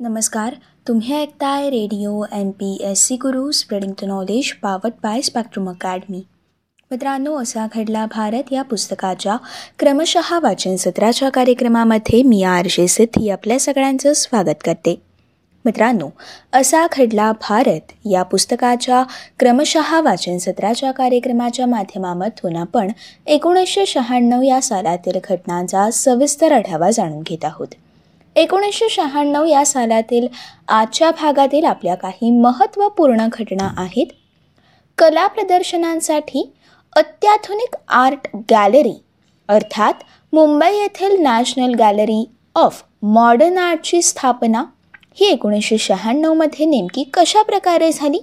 नमस्कार तुम्ही ऐकताय radio M P S C Guru spreading the knowledge powered by Spectrum Academy. मित्रांनो असा घडला भारत या पुस्तकाच्या क्रमशः वाचन सत्राच्या कार्यक्रमामध्ये मी आर जे सिद्धी आपल्या सगळ्यांचं स्वागत करते. मित्रांनो असा घडला भारत या पुस्तकाच्या क्रमशः वाचन सत्राच्या कार्यक्रमाच्या माध्यमामधून आपण एकोणीसशे शहाण्णव या सालातील घटनांचा सविस्तर आढावा जाणून घेत आहोत. एकोणीसशे शहाण्णव या सालातील आजच्या भागातील आपल्या काही महत्त्वपूर्ण घटना आहेत. कला प्रदर्शनांसाठी अत्याधुनिक आर्ट गॅलरी अर्थात मुंबई येथील नॅशनल गॅलरी ऑफ मॉडर्न आर्टची स्थापना ही एकोणीसशे शहाण्णवमध्ये नेमकी कशा प्रकारे झाली?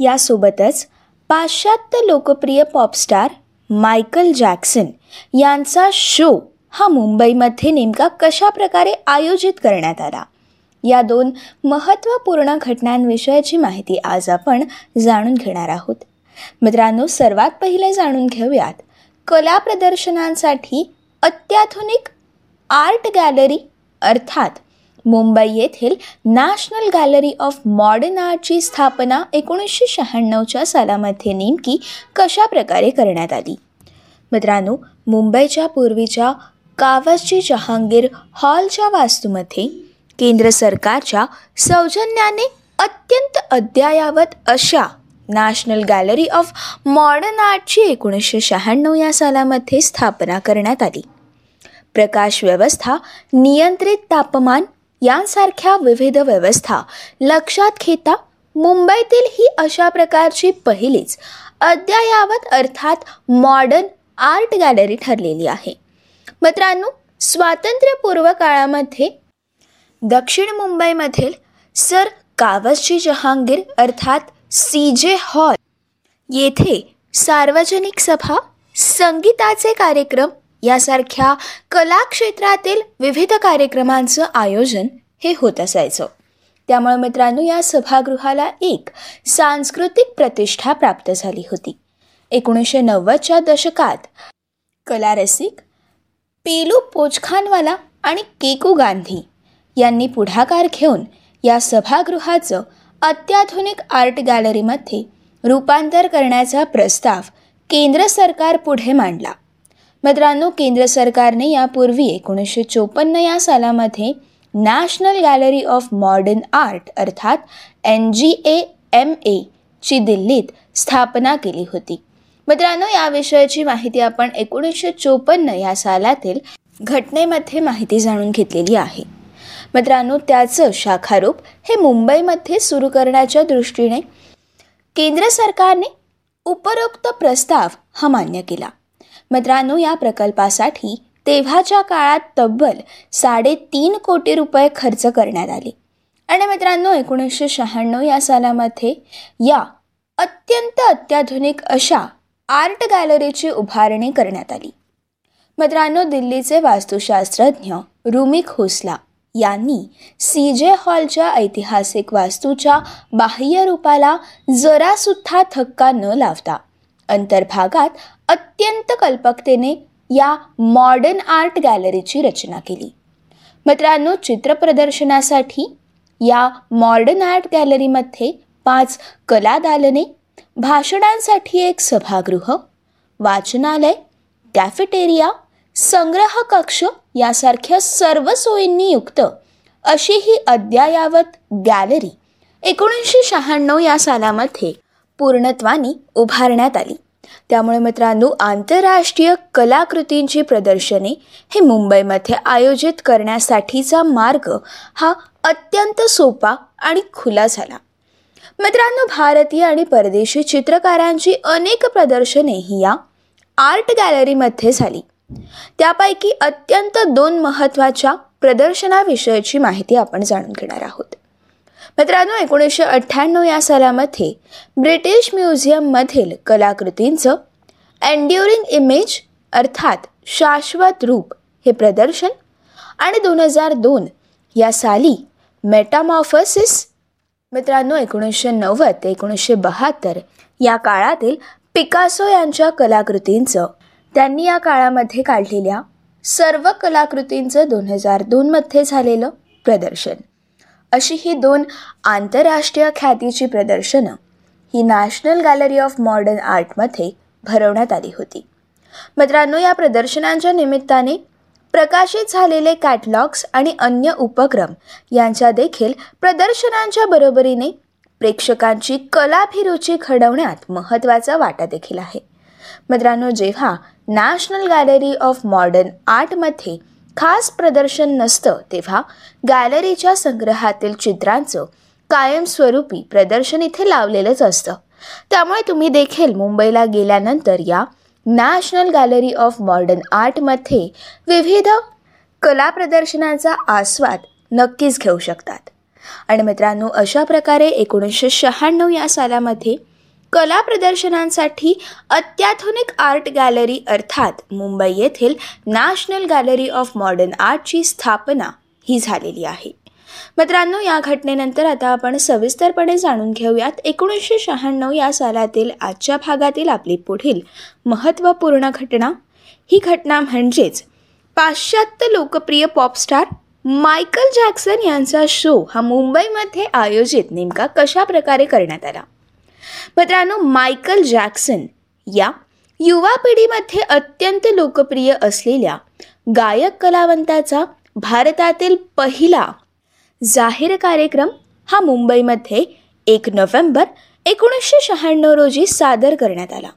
यासोबतच पाश्चात्य लोकप्रिय पॉपस्टार मायकल जॅक्सन यांचा शो हा मुंबईमध्ये नेमका कशा प्रकारे आयोजित करण्यात आला? या दोन महत्त्वपूर्ण घटनांविषयाची माहिती आज आपण जाणून घेणार आहोत. मित्रांनो सर्वात पहिले जाणून घेऊयात. कला प्रदर्शनांसाठी अत्याधुनिक आर्ट गॅलरी अर्थात मुंबई येथील नॅशनल गॅलरी ऑफ मॉडर्न आर्टची स्थापना एकोणीसशे शहाण्णवच्या सालामध्ये नेमकी कशा प्रकारे करण्यात आली? मित्रांनो मुंबईच्या पूर्वीच्या कावसची जहांगीर हॉलच्या वास्तूमध्ये केंद्र सरकारच्या सौजन्याने अत्यंत अद्ययावत अशा नॅशनल गॅलरी ऑफ मॉडर्न आर्टची एकोणीसशे शहाण्णव या सालामध्ये स्थापना करण्यात आली. प्रकाश व्यवस्था नियंत्रित तापमान यांसारख्या विविध व्यवस्था लक्षात घेता मुंबईतील ही अशा प्रकारची पहिलीच अद्ययावत अर्थात मॉडर्न आर्ट गॅलरी ठरलेली आहे. मित्रांनो स्वातंत्र्यपूर्व काळामध्ये दक्षिण मुंबईमधील सर कावसजी जहांगीर अर्थात सी जे हॉल येथे सार्वजनिक सभा संगीताचे कार्यक्रम यासारख्या कलाक्षेत्रातील विविध कार्यक्रमांचं आयोजन हे होत असायचं. त्यामुळे मित्रांनो या सभागृहाला एक सांस्कृतिक प्रतिष्ठा प्राप्त झाली होती. एकोणीसशे नव्वदच्या दशकात कलारसिक पेलू पोचखानवाला आणि केकू गांधी यांनी पुढाकार घेऊन या सभागृहाचं अत्याधुनिक आर्ट गॅलरीमध्ये रूपांतर करण्याचा प्रस्ताव केंद्र सरकार पुढे मांडला. मित्रांनो केंद्र सरकारने यापूर्वी एकोणीसशे चोपन्न या सालामध्ये national gallery of modern art अर्थात एन जी ए एम एची दिल्लीत स्थापना केली होती. मित्रांनो या विषयाची माहिती आपण एकोणीसशे चोपन्न या सालातील घटनेमध्ये माहिती जाणून घेतलेली आहे. मित्रांनो त्याचं शाखारूप हे मुंबईमध्ये सुरू करण्याच्या दृष्टीने केंद्र सरकारने उपरोक्त प्रस्ताव हा मान्य केला. मित्रांनो या प्रकल्पासाठी तेव्हाच्या काळात तब्बल साडेतीन कोटी रुपये खर्च करण्यात आले. आणि मित्रांनो एकोणीसशे शहाण्णव या सालामध्ये या अत्यंत अत्याधुनिक अशा आर्ट गॅलरीची उभारणी करण्यात आली. मित्रांनो दिल्लीचे वास्तुशास्त्रज्ञ रुमी खोसला यांनी सी जे हॉलच्या ऐतिहासिक वास्तूच्या बाह्य रूपाला जरासुद्धा थक्का न लावता अंतर्भागात अत्यंत कल्पकतेने या मॉडर्न आर्ट गॅलरीची रचना केली. मित्रांनो चित्र प्रदर्शनासाठी या मॉडर्न आर्ट गॅलरीमध्ये पाच कला दालने भाषणांसाठी एक सभागृह वाचनालय कॅफेटेरिया संग्रह कक्ष यासारख्या सर्व सोयींनी युक्त अशी ही अद्ययावत गॅलरी एकोणीसशे शहाण्णव या सालामध्ये पूर्णत्वानी उभारण्यात आली. त्यामुळे मित्रांनो आंतरराष्ट्रीय कलाकृतींची प्रदर्शने हे मुंबईमध्ये आयोजित करण्यासाठीचा मार्ग हा अत्यंत सोपा आणि खुला झाला. मित्रांनो भारतीय आणि परदेशी चित्रकारांची अनेक प्रदर्शनेही या आर्ट गॅलरीमध्ये झाली. त्यापैकी अत्यंत दोन महत्त्वाच्या प्रदर्शनाविषयीची माहिती आपण जाणून घेणार आहोत. मित्रांनो एकोणीसशे अठ्ठ्याण्णव या सालामध्ये ब्रिटिश म्युझियममधील कलाकृतींचं एन्ड्युरिंग इमेज अर्थात शाश्वत रूप हे प्रदर्शन आणि दोन हजार दोन या साली मेटामॉफसिस मित्रांनो एकोणीसशे नव्वद ते एकोणीसशे बहात्तर या काळातील पिकासो यांच्या कलाकृतींचं त्यांनी या काळामध्ये काढलेल्या सर्व कलाकृतींचं दोन हजार दोनमध्ये झालेलं प्रदर्शन. अशी ही दोन आंतरराष्ट्रीय ख्यातीची प्रदर्शनं ही नॅशनल गॅलरी ऑफ मॉडर्न आर्टमध्ये भरवण्यात आली होती. मित्रांनो या प्रदर्शनांच्या निमित्ताने प्रकाशित झालेले कॅटलॉग्स आणि अन्य उपक्रम यांच्या देखील प्रदर्शनांच्या बरोबरीने प्रेक्षकांची कलाभिरुची घडवण्यात महत्त्वाचा वाटा देखील आहे. मित्रांनो जेव्हा नॅशनल गॅलरी ऑफ मॉडर्न आर्टमध्ये खास प्रदर्शन नसतं तेव्हा गॅलरीच्या संग्रहातील चित्रांचं कायमस्वरूपी प्रदर्शन इथे लावलेलंच असतं. त्यामुळे तुम्ही देखील मुंबईला गेल्यानंतर या नॅशनल गॅलरी ऑफ मॉडर्न आर्टमध्ये विविध कला प्रदर्शनाचा आस्वाद नक्कीच घेऊ शकतात. आणि मित्रांनो अशा प्रकारे एकोणीसशे शहाण्णव या सालामध्ये कला प्रदर्शनांसाठी अत्याधुनिक आर्ट गॅलरी अर्थात मुंबई येथील नॅशनल गॅलरी ऑफ मॉडर्न आर्टची स्थापना ही झालेली आहे. मित्रांनो या घटनेनंतर आता आपण सविस्तरपणे जाणून घेऊयात. एकोणीसशे शहाण्णव या सालातील आजच्या भागातील आपली पुढील महत्त्वपूर्ण घटना. ही घटना म्हणजेच पाश्चात्य लोकप्रिय पॉपस्टार मायकल जॅक्सन यांचा शो हा मुंबईमध्ये आयोजित नेमका कशा प्रकारे करण्यात आला? मित्रांनो मायकल जॅक्सन या युवा पिढीमध्ये अत्यंत लोकप्रिय असलेल्या गायक कलावंताचा भारतातील पहिला जाहीर कार्यक्रम हा मुंबईमध्ये एक नोव्हेंबर एकोणीसशे शहाण्णव रोजी सादर करण्यात आला.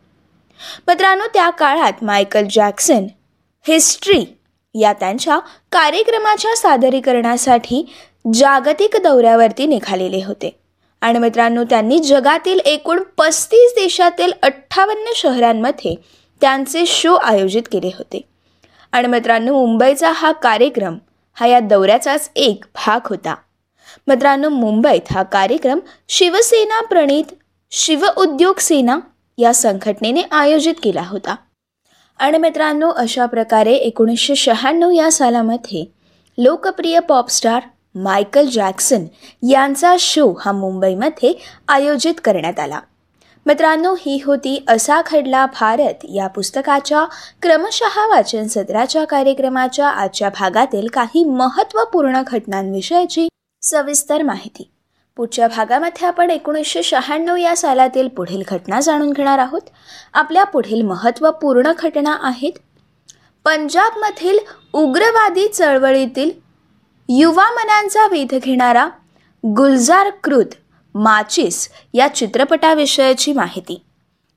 मित्रांनो त्या काळात मायकल जॅक्सन हिस्ट्री या त्यांच्या कार्यक्रमाच्या सादरीकरणासाठी जागतिक दौऱ्यावरती निघालेले होते. आणि मित्रांनो त्यांनी जगातील एकूण पस्तीस देशातील अठ्ठावन्न शहरांमध्ये त्यांचे शो आयोजित केले होते. आणि मित्रांनो मुंबईचा हा कार्यक्रम हा या दौऱ्याचाच एक भाग होता. मित्रांनो मुंबईत हा कार्यक्रम शिवसेना प्रणित शिव उद्योग सेना या संघटनेने आयोजित केला होता. आणि मित्रांनो अशा प्रकारे एकोणीसशे शहाण्णव या सालामध्ये लोकप्रिय पॉपस्टार मायकल जॅक्सन यांचा शो हा मुंबईमध्ये आयोजित करण्यात आला. मित्रांनो ही होती असा खडला भारत या पुस्तकाच्या क्रमशः वाचन सत्राच्या कार्यक्रमाच्या आजच्या भागातील काही महत्त्वपूर्ण घटनांविषयीची सविस्तर माहिती. पुढच्या भागामध्ये आपण एकोणीसशे शहाण्णव या सालातील पुढील घटना जाणून घेणार आहोत. आपल्या पुढील महत्त्वपूर्ण घटना आहेत पंजाबमधील उग्रवादी चळवळीतील युवा मनांचा वेध घेणारा गुलजार कृत माचिस या चित्रपटाविषयाची माहिती.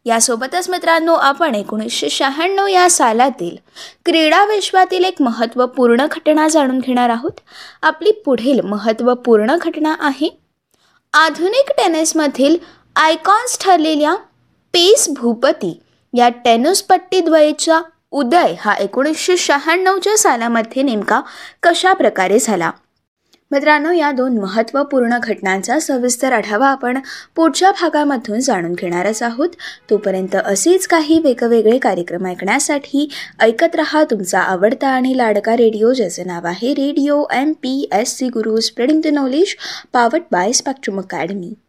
यासोबतच मित्रांनो आपण एकोणीसशे शहाण्णव या सालातील क्रीडा विश्वातील एक महत्त्वपूर्ण घटना जाणून घेणार आहोत. आपली पुढील महत्त्वपूर्ण घटना आहे आधुनिक टेनिसमधील आयकॉन्स ठरलेल्या पेस भूपती या टेनिसपट्टीद्वयेचा उदय हा एकोणीसशे शहाण्णवच्या सालामध्ये नेमका कशा प्रकारे झाला? मित्रांनो या दोन महत्त्वपूर्ण घटनांचा सविस्तर आढावा आपण पुढच्या भागामधून जाणून घेणारच आहोत. तोपर्यंत असेच काही वेगवेगळे कार्यक्रम ऐकण्यासाठी ऐकत रहा तुमचा आवडता आणि लाडका रेडिओ ज्याचं नाव आहे radio M P S C Guru spreading the knowledge powered by Spectrum Academy.